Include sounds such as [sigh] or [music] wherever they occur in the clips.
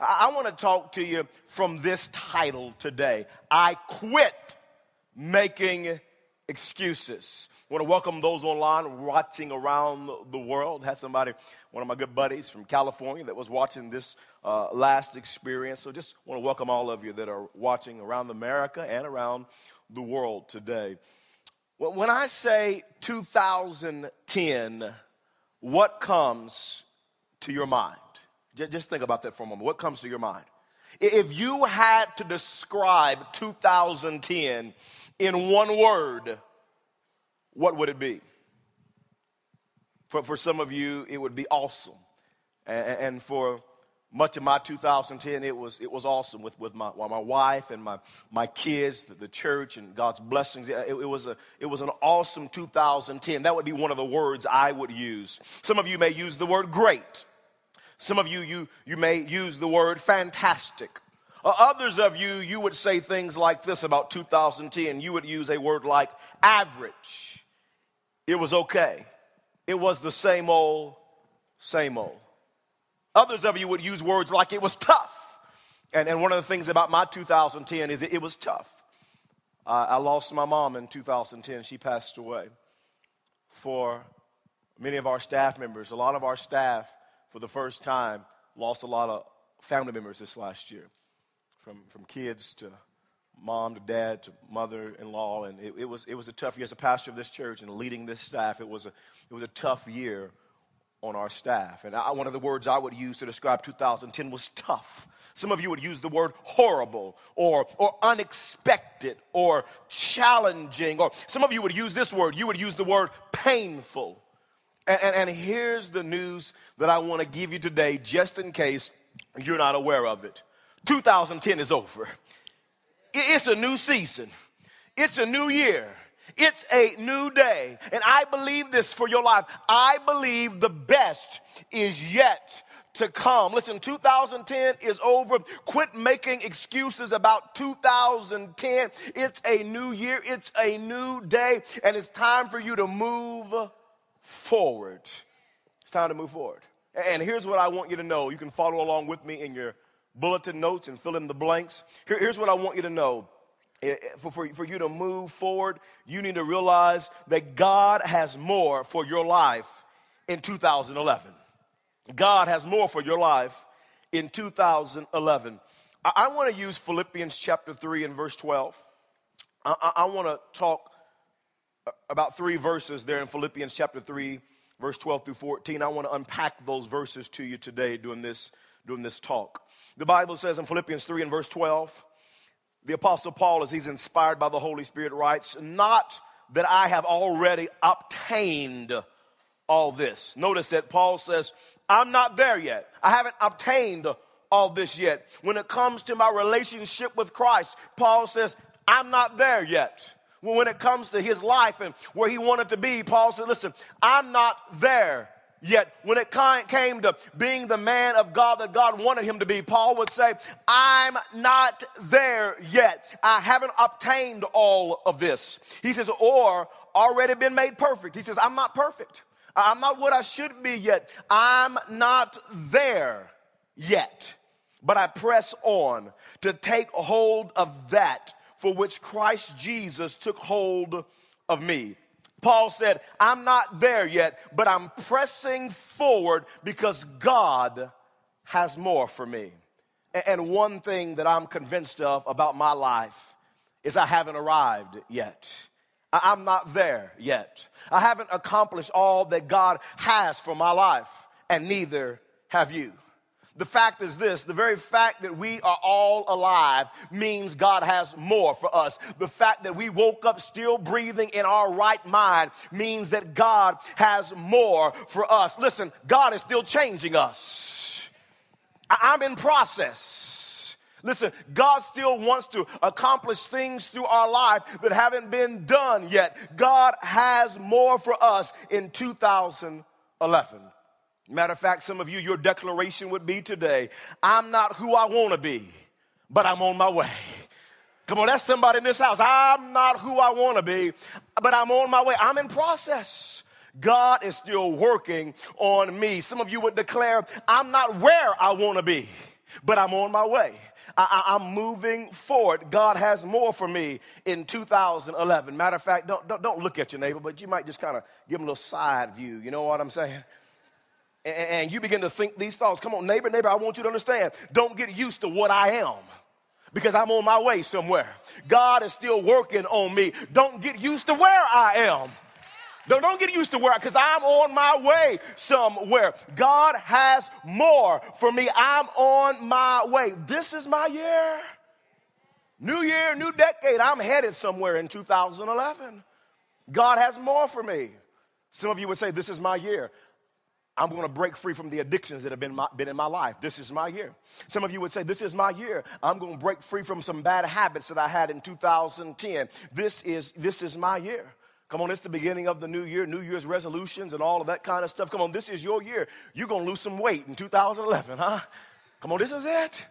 I, I want to talk to you from this title today I Quit Making Excuses. I want to welcome those online watching around the world. Had somebody, one of my good buddies from California, that was watching this uh, last experience. So just want to welcome all of you that are watching around America and around the world today. When I say 2010, what comes to your mind? Just think about that for a moment. What comes to your mind? If you had to describe 2010 in one word, what would it be? For, for some of you, it would be awesome. And, and for much of my 2010, it was, it was awesome with, with my, my wife and my, my kids, the, the church, and God's blessings. It, it, was a, it was an awesome 2010. That would be one of the words I would use. Some of you may use the word great. Some of you, you, you may use the word fantastic. Uh, others of you, you would say things like this about 2010. You would use a word like average. It was okay. It was the same old, same old. Others of you would use words like it was tough. And, and one of the things about my 2010 is it, it was tough. Uh, I lost my mom in 2010. She passed away. For many of our staff members, a lot of our staff, for the first time, lost a lot of family members this last year. From, from kids to mom to dad to mother in law. And it, it, was, it was a tough year. As a pastor of this church and leading this staff, it was a, it was a tough year on our staff. And I, one of the words I would use to describe 2010 was tough. Some of you would use the word horrible or, or unexpected or challenging, or some of you would use this word. You would use the word painful. And, and, and here's the news that I want to give you today, just in case you're not aware of it. 2010 is over. It's a new season. It's a new year. It's a new day. And I believe this for your life. I believe the best is yet to come. Listen, 2010 is over. Quit making excuses about 2010. It's a new year, it's a new day, and it's time for you to move forward. It's time to move forward. And here's what I want you to know. You can follow along with me in your bulletin notes and fill in the blanks. Here, here's what I want you to know for, for, for you to move forward, you need to realize that God has more for your life in 2011. God has more for your life in 2011. I, I want to use Philippians chapter 3 and verse 12. I, I, I want to talk about three verses there in Philippians chapter 3, verse 12 through 14. I want to unpack those verses to you today during this, during this talk. The Bible says in Philippians 3 and verse 12, the Apostle Paul, as he's inspired by the Holy Spirit, writes, Not that I have already obtained all this. Notice that Paul says, I'm not there yet. I haven't obtained all this yet. When it comes to my relationship with Christ, Paul says, I'm not there yet. When it comes to his life and where he wanted to be, Paul said, Listen, I'm not there Yet, when it came to being the man of God that God wanted him to be, Paul would say, I'm not there yet. I haven't obtained all of this. He says, or already been made perfect. He says, I'm not perfect. I'm not what I should be yet. I'm not there yet. But I press on to take hold of that for which Christ Jesus took hold of me. Paul said, I'm not there yet, but I'm pressing forward because God has more for me. And one thing that I'm convinced of about my life is I haven't arrived yet. I'm not there yet. I haven't accomplished all that God has for my life, and neither have you. The fact is this the very fact that we are all alive means God has more for us. The fact that we woke up still breathing in our right mind means that God has more for us. Listen, God is still changing us. I'm in process. Listen, God still wants to accomplish things through our life that haven't been done yet. God has more for us in 2011. Matter of fact, some of you, your declaration would be today I'm not who I want to be, but I'm on my way. Come on, that's somebody in this house. I'm not who I want to be, but I'm on my way. I'm in process. God is still working on me. Some of you would declare, I'm not where I want to be, but I'm on my way. I, am moving forward. God has more for me in 2011. Matter of fact, don't, don't, don't look at your neighbor, but you might just kind of give him a little side view. You know what I'm saying? And, you begin to think these thoughts. Come on, neighbor, neighbor, I want you to understand. Don't get used to what I am because I'm on my way somewhere. God is still working on me. Don't get used to where I am. Don't, don't get used to where, because I'm on my way somewhere. God has more for me. I'm on my way. This is my year. New year, new decade. I'm headed somewhere in 2011. God has more for me. Some of you would say, This is my year. I'm going to break free from the addictions that have been, my, been in my life. This is my year. Some of you would say, This is my year. I'm going to break free from some bad habits that I had in 2010. This is, this is my year. Come on, it's the beginning of the new year, New Year's resolutions and all of that kind of stuff. Come on, this is your year. You're going to lose some weight in 2011, huh? Come on, this is it.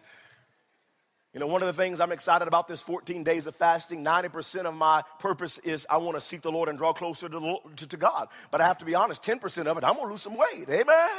You know, one of the things I'm excited about this 14 days of fasting, 90% of my purpose is I want to seek the Lord and draw closer to, Lord, to, to God. But I have to be honest, 10% of it, I'm going to lose some weight. Amen.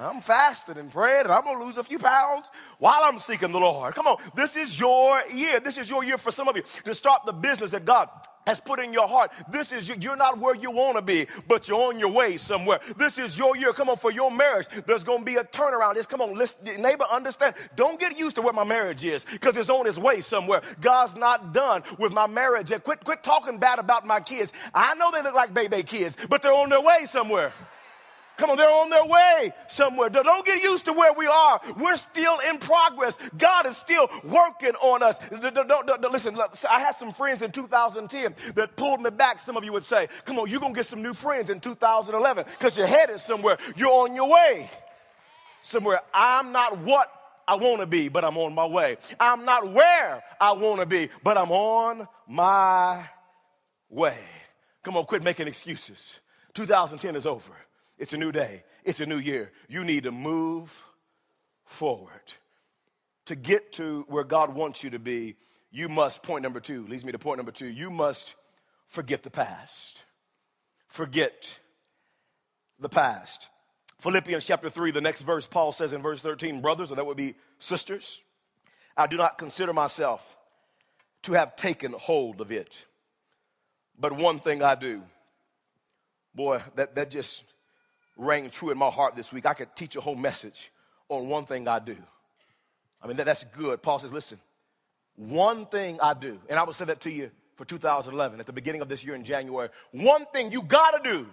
I'm fasting and praying and I'm going to lose a few pounds while I'm seeking the Lord. Come on. This is your year. This is your year for some of you to start the business that God has put in your heart. This is, you're not where you want to be, but you're on your way somewhere. This is your year. Come on, for your marriage, there's going to be a turnaround. It's come on, listen, neighbor, understand. Don't get used to where my marriage is because it's on its way somewhere. God's not done with my marriage yet. Quit, quit talking bad about my kids. I know they look like baby kids, but they're on their way somewhere. Come on, they're on their way somewhere. Don't get used to where we are. We're still in progress. God is still working on us. Don't Listen, I had some friends in 2010 that pulled me back, some of you would say. Come on, you're going to get some new friends in 2011 because you're headed somewhere. You're on your way somewhere. I'm not what I want to be, but I'm on my way. I'm not where I want to be, but I'm on my way. Come on, quit making excuses. 2010 is over. It's a new day. It's a new year. You need to move forward. To get to where God wants you to be, you must, point number two, leads me to point number two, you must forget the past. Forget the past. Philippians chapter 3, the next verse, Paul says in verse 13, brothers, or that would be sisters, I do not consider myself to have taken hold of it. But one thing I do, boy, that, that just rang true in my heart this week. I could teach a whole message on one thing I do. I mean, that, that's good. Paul says, listen, one thing I do, and I will say that to you for 2011 at the beginning of this year in January. One thing you got to do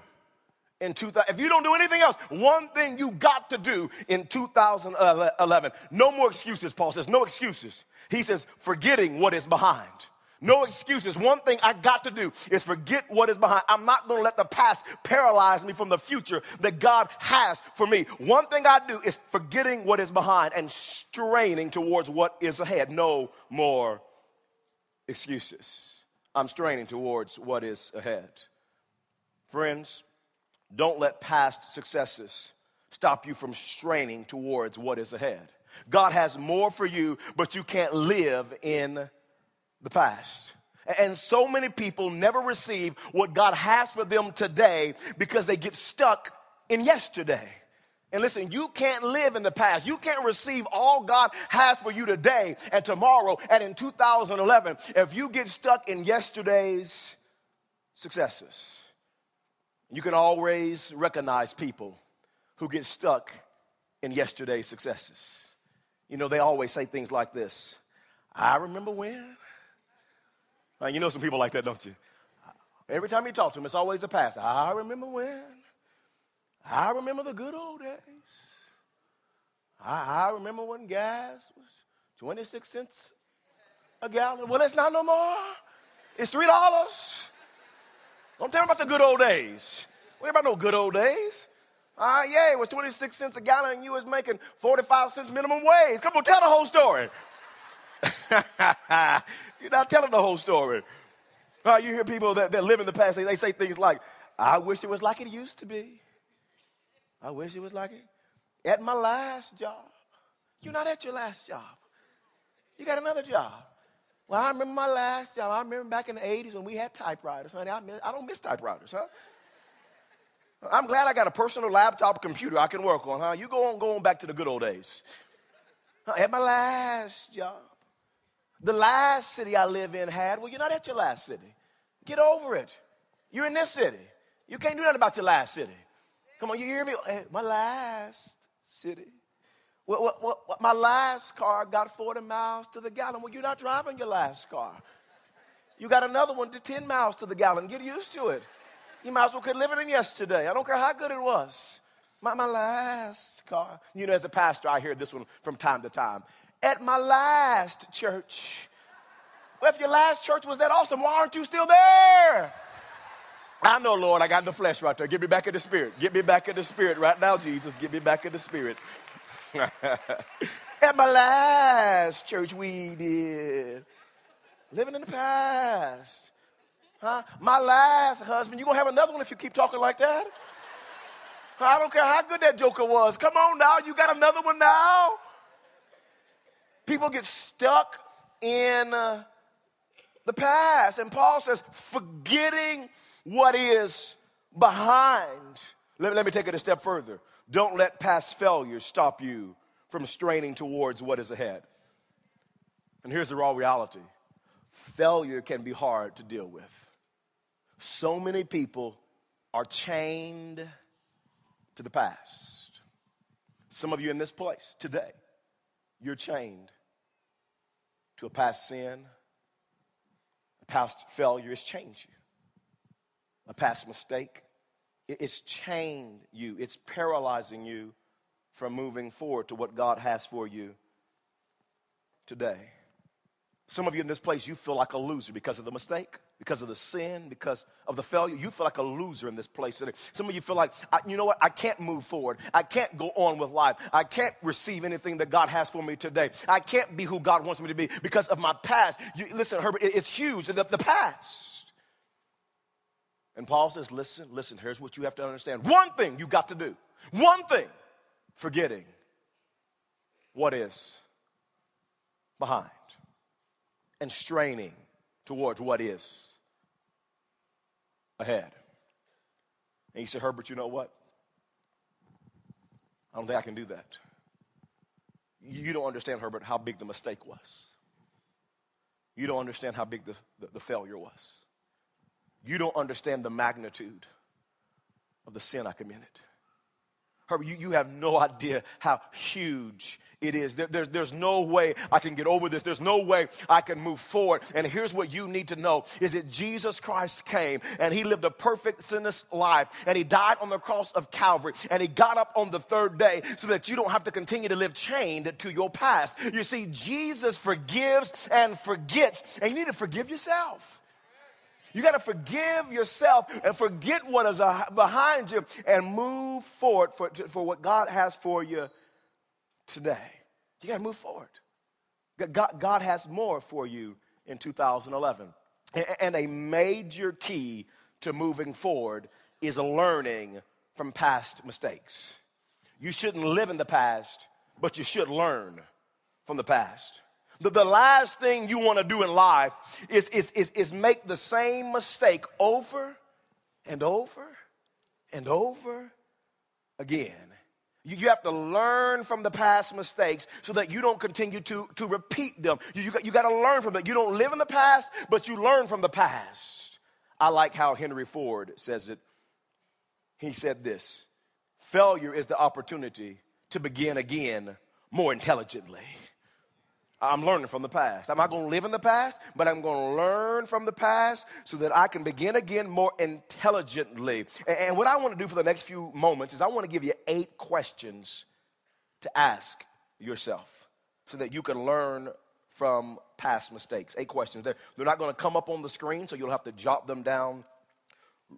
in 2000. If you don't do anything else, one thing you got to do in 2011. No more excuses, Paul says. No excuses. He says, forgetting what is behind. No excuses. One thing I got to do is forget what is behind. I'm not going to let the past paralyze me from the future that God has for me. One thing I do is forgetting what is behind and straining towards what is ahead. No more excuses. I'm straining towards what is ahead. Friends, don't let past successes stop you from straining towards what is ahead. God has more for you, but you can't live in the past. And so many people never receive what God has for them today because they get stuck in yesterday. And listen, you can't live in the past. You can't receive all God has for you today and tomorrow and in 2011 if you get stuck in yesterday's successes. You can always recognize people who get stuck in yesterday's successes. You know, they always say things like this I remember when. You know some people like that, don't you? Every time you talk to them, it's always the past. I remember when. I remember the good old days. I, I remember when gas was 26 cents a gallon. Well, it's not no more. It's $3. Don't tell me about the good old days. What about no good old days? Ah, uh, yeah, it was 26 cents a gallon and you was making 45 cents minimum wage. Come on, tell the whole story. [laughs] You're not telling the whole story. Right, you hear people that, that live in the past, they, they say things like, I wish it was like it used to be. I wish it was like it. At my last job. You're not at your last job. You got another job. Well, I remember my last job. I remember back in the 80s when we had typewriters. Honey, I, miss, I don't miss typewriters, huh? I'm glad I got a personal laptop computer I can work on, huh? You go on, go on back to the good old days. At my last job. The last city I live in had, well, you're not at your last city. Get over it. You're in this city. You can't do nothing about your last city. Come on, you hear me? Hey, my last city. Well, my last car got 40 miles to the gallon. Well, you're not driving your last car. You got another one to 10 miles to the gallon. Get used to it. You might as well could live it in yesterday. I don't care how good it was. My, my last car. You know, as a pastor, I hear this one from time to time. At my last church. Well, if your last church was that awesome, why aren't you still there? I know, Lord, I got the flesh right there. Get me back in the spirit. Get me back in the spirit right now, Jesus. Get me back in the spirit. [laughs] At my last church, we did. Living in the past. Huh? My last husband, you're going to have another one if you keep talking like that? I don't care how good that joker was. Come on now, you got another one now? People get stuck in uh, the past. And Paul says, forgetting what is behind. Let, let me take it a step further. Don't let past failures stop you from straining towards what is ahead. And here's the raw reality failure can be hard to deal with. So many people are chained to the past. Some of you in this place today, you're chained to a past sin, a past failure. It's chained you. A past mistake, it's chained you, it's paralyzing you from moving forward to what God has for you today. Some of you in this place, you feel like a loser because of the mistake, because of the sin, because of the failure. You feel like a loser in this place today. Some of you feel like, you know what? I can't move forward. I can't go on with life. I can't receive anything that God has for me today. I can't be who God wants me to be because of my past. You, listen, Herbert, it's huge. The, the past. And Paul says, listen, listen, here's what you have to understand. One thing you got to do. One thing. Forgetting what is behind and straining towards what is ahead. And he said, Herbert, you know what? I don't think I can do that. You don't understand, Herbert, how big the mistake was. You don't understand how big the, the, the failure was. You don't understand the magnitude of the sin I committed. Herbert, you, you have no idea how huge it is. There, there's, there's no way I can get over this. There's no way I can move forward. And here's what you need to know is that Jesus Christ came and he lived a perfect sinless life and he died on the cross of Calvary and he got up on the third day so that you don't have to continue to live chained to your past. You see, Jesus forgives and forgets and you need to forgive yourself. You got to forgive yourself and forget what is behind you and move forward for, for what God has for you today. You got to move forward. God, God has more for you in 2011. And a major key to moving forward is learning from past mistakes. You shouldn't live in the past, but you should learn from the past. The, the last thing you want to do in life is, is, is, is make the same mistake over and over and over again. You, you have to learn from the past mistakes so that you don't continue to, to repeat them. You, you, got, you got to learn from it. You don't live in the past, but you learn from the past. I like how Henry Ford says it. He said this failure is the opportunity to begin again more intelligently. I'm learning from the past. I'm not going to live in the past, but I'm going to learn from the past so that I can begin again more intelligently. And, what I want to do for the next few moments is I want to give you eight questions to ask yourself so that you can learn from past mistakes. Eight questions. They're, they're not going to come up on the screen, so you'll have to jot them down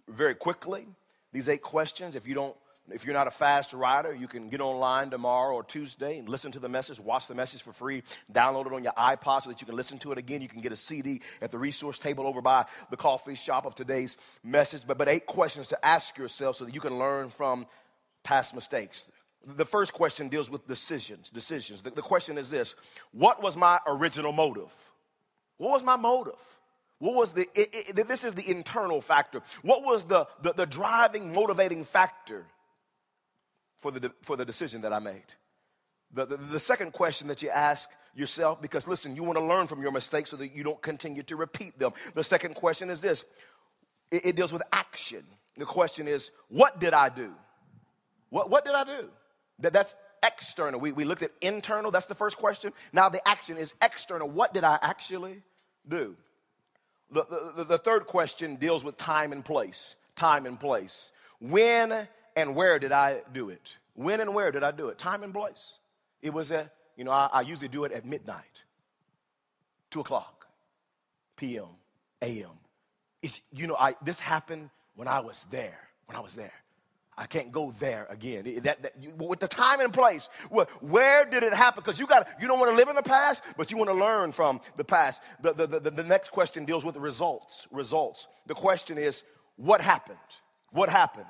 very quickly. These eight questions, if you don't if you're not a fast rider, you can get online tomorrow or Tuesday and listen to the message, watch the message for free, download it on your iPod so that you can listen to it again. You can get a CD at the resource table over by the coffee shop of today's message. But, but eight questions to ask yourself so that you can learn from past mistakes. The first question deals with decisions. Decisions. The, the question is this What was my original motive? What was my motive? What was the, it, it, this is the internal factor. What was the, the, the driving, motivating factor for the, for the decision that I made. The, the, the second question that you ask yourself, because listen, you want to learn from your mistakes so that you don't continue to repeat them. The second question is this it, it deals with action. The question is, what did I do? What, what did I do? That, that's external. We, we looked at internal, that's the first question. Now the action is external. What did I actually do? The, the, the third question deals with time and place. Time and place. When and where did I do it? When and where did I do it? Time and place. It was at, you know, I, I usually do it at midnight, 2 o'clock, p.m., a.m. You know, I, this happened when I was there, when I was there. I can't go there again. That, that, you, with the time and place, where, where did it happen? Because you got you don't want to live in the past, but you want to learn from the past. The, the, the, the next question deals with the results. Results. The question is, what happened? What happened?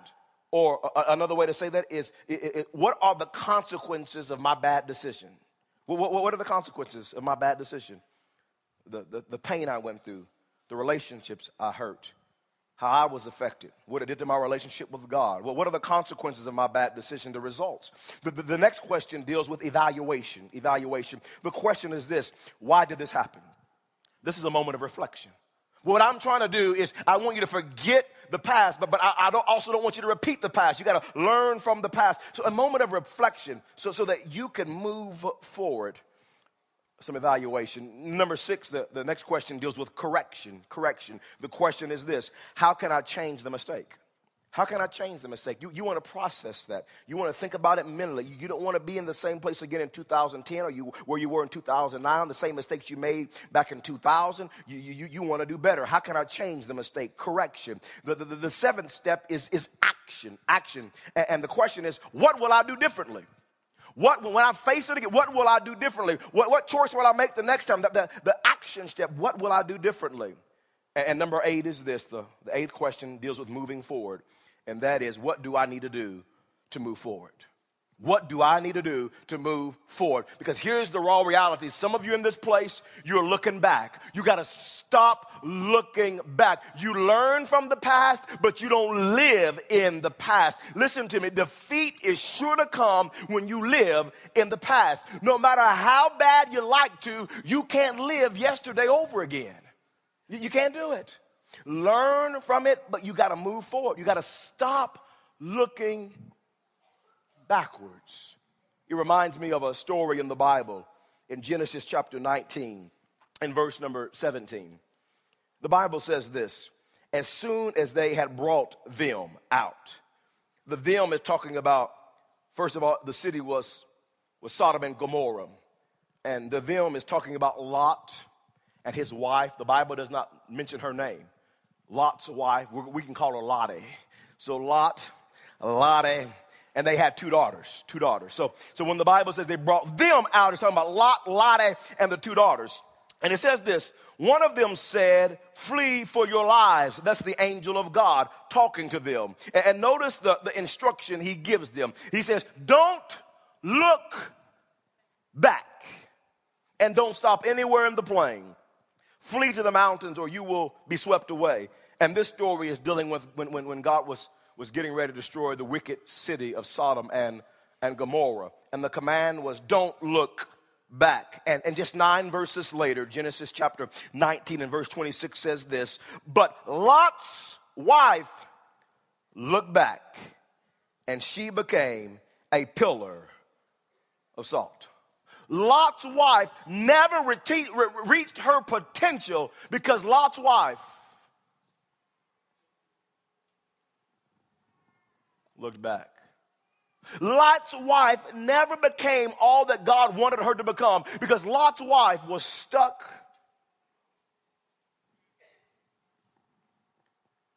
Or another way to say that is, it, it, what are the consequences of my bad decision? What, what, what are the consequences of my bad decision? The, the, the pain I went through, the relationships I hurt, how I was affected, what it did to my relationship with God. Well, what are the consequences of my bad decision, the results? The, the, the, next question deals with evaluation. Evaluation. The question is this why did this happen? This is a moment of reflection. What I'm trying to do is, I want you to forget the past, but, but I, I don't, also don't want you to repeat the past. You got to learn from the past. So, a moment of reflection so, so that you can move forward some evaluation. Number six, the, the next question deals with correction. Correction. The question is this How can I change the mistake? How can I change the mistake? You, you want to process that. You want to think about it mentally. You, you, don't want to be in the same place again in 2010 or you, where you were in 2009, the same mistakes you made back in 2000. You, you, you want to do better. How can I change the mistake? Correction. The, the, the seventh step is, is action. Action. And, and the question is, what will I do differently? What, when I face it again, what will I do differently? What, what choice will I make the next time? The, the, the action step, what will I do differently? And, and number eight is this the, the eighth question deals with moving forward, and that is, what do I need to do to move forward? What do I need to do to move forward? Because here's the raw reality. Some of you in this place, you're looking back. You got to stop looking back. You learn from the past, but you don't live in the past. Listen to me. Defeat is sure to come when you live in the past. No matter how bad you like to, you can't live yesterday over again. You can't do it. Learn from it, but you got to move forward. You got to stop looking backwards. It reminds me of a story in the Bible in Genesis chapter 19 and verse number 17. The Bible says this as soon as they had brought them out, the them is talking about, first of all, the city was, was Sodom and Gomorrah. And the them is talking about Lot and his wife. The Bible does not mention her name. Lot's wife, we can call her Lottie. So Lot, Lottie, and they had two daughters, two daughters. So, so when the Bible says they brought them out, it's talking about Lot, Lottie, and the two daughters. And it says this one of them said, Flee for your lives. That's the angel of God talking to them. And, and notice the, the instruction he gives them. He says, Don't look back and don't stop anywhere in the plain. Flee to the mountains or you will be swept away. And this story is dealing with when, when, when God was was getting ready to destroy the wicked city of Sodom and, and Gomorrah. And the command was, don't look back. And, and just nine verses later, Genesis chapter 19 and verse 26 says this But Lot's wife looked back, and she became a pillar of salt. Lot's wife never reached her potential because Lot's wife looked back. Lot's wife never became all that God wanted her to become because Lot's wife was stuck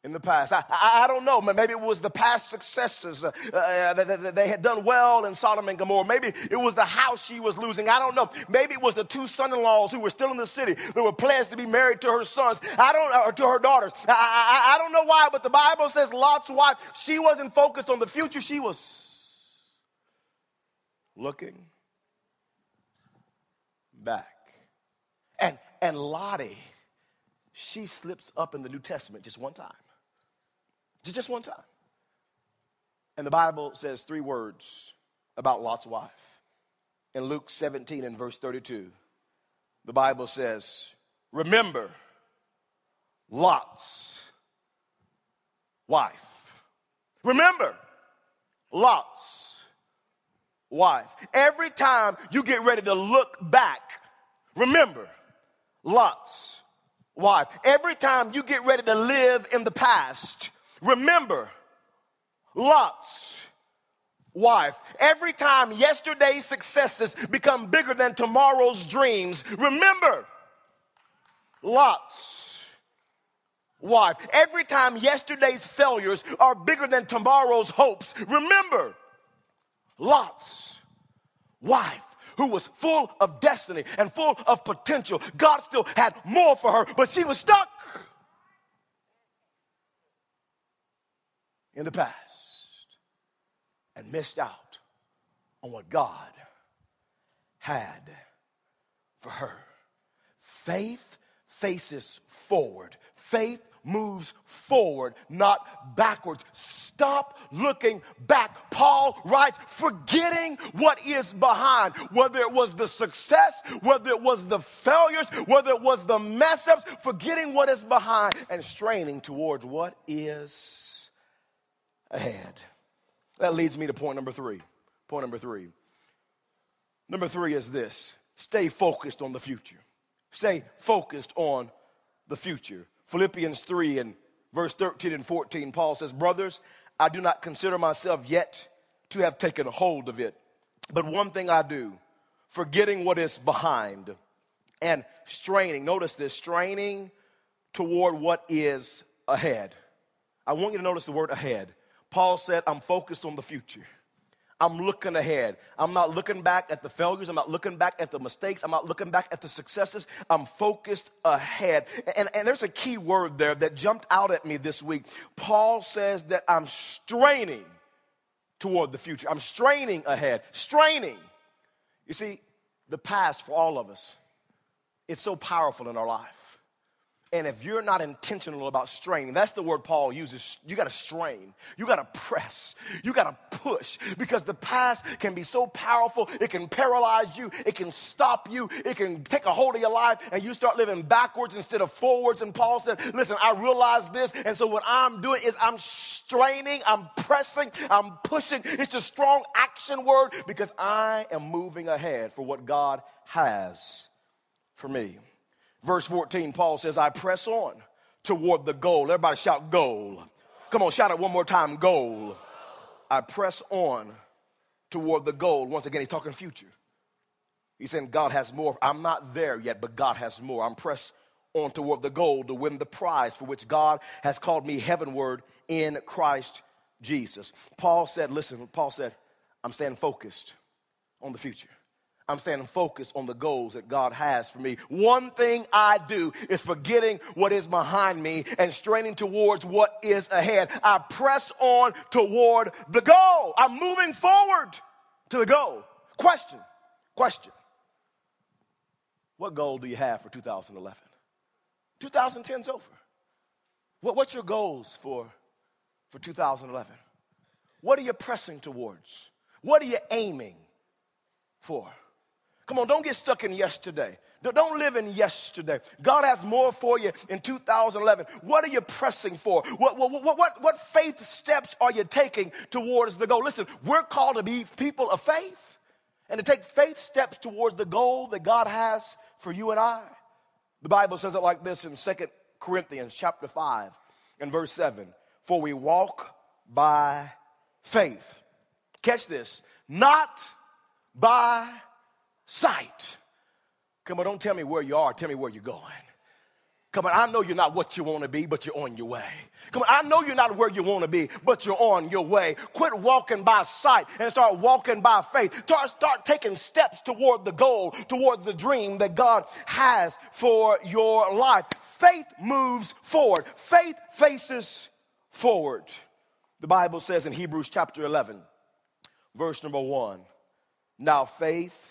in the past. I, I, don't know. Maybe it was the past successes. Uh, uh, that, they had done well in Sodom and Gomorrah. Maybe it was the house she was losing. I don't know. Maybe it was the two son-in-laws who were still in the city. There were plans to be married to her sons. I don't, or to her daughters. I, I, I don't know why, but the Bible says Lot's wife, she wasn't focused on the future. She was looking back. And, and Lottie, she slips up in the New Testament just one time. Just one time. And the Bible says three words about Lot's wife. in Luke 17 and verse 32, the Bible says, Remember Lot's wife. Remember Lot's wife. Every time you get ready to look back, remember Lot's wife. Every time you get ready to live in the past, remember Lot's wife. Every time yesterday's successes become bigger than tomorrow's dreams, remember Lot's wife. Every time yesterday's failures are bigger than tomorrow's hopes, remember Lot's wife who was full of destiny and full of potential. God still had more for her, but she was stuck in the past and missed out on what God had for her. Faith faces forward. Faith moves forward, not backwards. Stop looking back. Paul writes, forgetting what is behind, whether it was the success, whether it was the failures, whether it was the mess ups, forgetting what is behind and straining towards what is ahead. That leads me to point number three. Point number three. Number three is this stay focused on the future. Stay focused on the future. Philippians 3 and verse 13 and 14, Paul says, Brothers, I do not consider myself yet to have taken hold of it. But one thing I do, forgetting what is behind and straining, notice this, straining toward what is ahead. I want you to notice the word ahead. Paul said, I'm focused on the future. I'm looking ahead. I'm not looking back at the failures. I'm not looking back at the mistakes. I'm not looking back at the successes. I'm focused ahead. And, and there's a key word there that jumped out at me this week. Paul says that I'm straining toward the future. I'm straining ahead. Straining. You see, the past for all of us, it's so powerful in our life. And if you're not intentional about straining, that's the word Paul uses. You got to strain. You got to press. You got to push because the past can be so powerful. It can paralyze you. It can stop you. It can take a hold of your life and you start living backwards instead of forwards. And Paul said, listen, I realize this. And so what I'm doing is I'm straining. I'm pressing. I'm pushing. It's a strong action word because I am moving ahead for what God has for me. Verse 14, Paul says, I press on toward the goal. Everybody shout goal. Come on, shout it one more time goal. I press on toward the goal. Once again, he's talking future. He's saying God has more. I'm not there yet, but God has more. I'm pressed on toward the goal to win the prize for which God has called me heavenward in Christ Jesus. Paul said, listen, Paul said, I'm staying focused on the future. I'm staying focused on the goals that God has for me. One thing I do is forgetting what is behind me and straining towards what is ahead. I press on toward the goal. I'm moving forward to the goal. Question, question. What goal do you have for 2011? 2010's over. What, what's your goals for, for 2011? What are you pressing towards? What are you aiming for? Come on, don't get stuck in yesterday. Don't live in yesterday. God has more for you in 2011. What are you pressing for? What, what, what, what, faith steps are you taking towards the goal? Listen, we're called to be people of faith and to take faith steps towards the goal that God has for you and I. The Bible says it like this in Second Corinthians chapter 5 and verse 7. For we walk by faith. Catch this. Not by sight. Come on, don't tell me where you are, tell me where you're going. Come on, I know you're not what you want to be, but you're on your way. Come on, I know you're not where you want to be, but you're on your way. Quit walking by sight and start walking by faith. Start, start taking steps toward the goal, toward the dream that God has for your life. Faith moves forward. Faith faces forward. The Bible says in Hebrews chapter 11, verse number one, now faith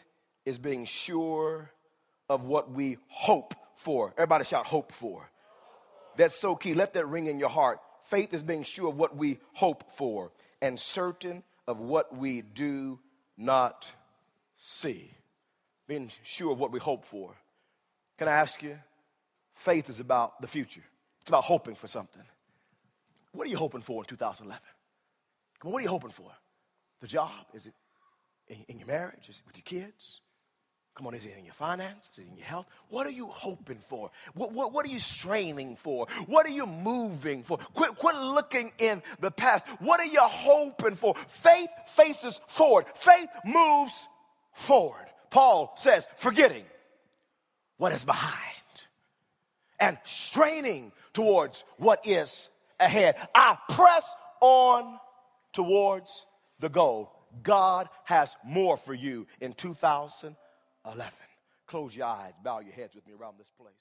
is being sure of what we hope for. Everybody shout hope for. That's so key. Let that ring in your heart. Faith is being sure of what we hope for and certain of what we do not see. Being sure of what we hope for. Can I ask you? Faith is about the future, it's about hoping for something. What are you hoping for in 2011? Come on, what are you hoping for? The job? Is it in your marriage? Is it with your kids? Come on, is it in your finances? Is it in your health? What are you hoping for? What, what, what, are you straining for? What are you moving for? Quit, quit looking in the past. What are you hoping for? Faith faces forward, faith moves forward. Paul says, forgetting what is behind and straining towards what is ahead. I press on towards the goal. God has more for you in 2011. Close your eyes, bow your heads with me around this place.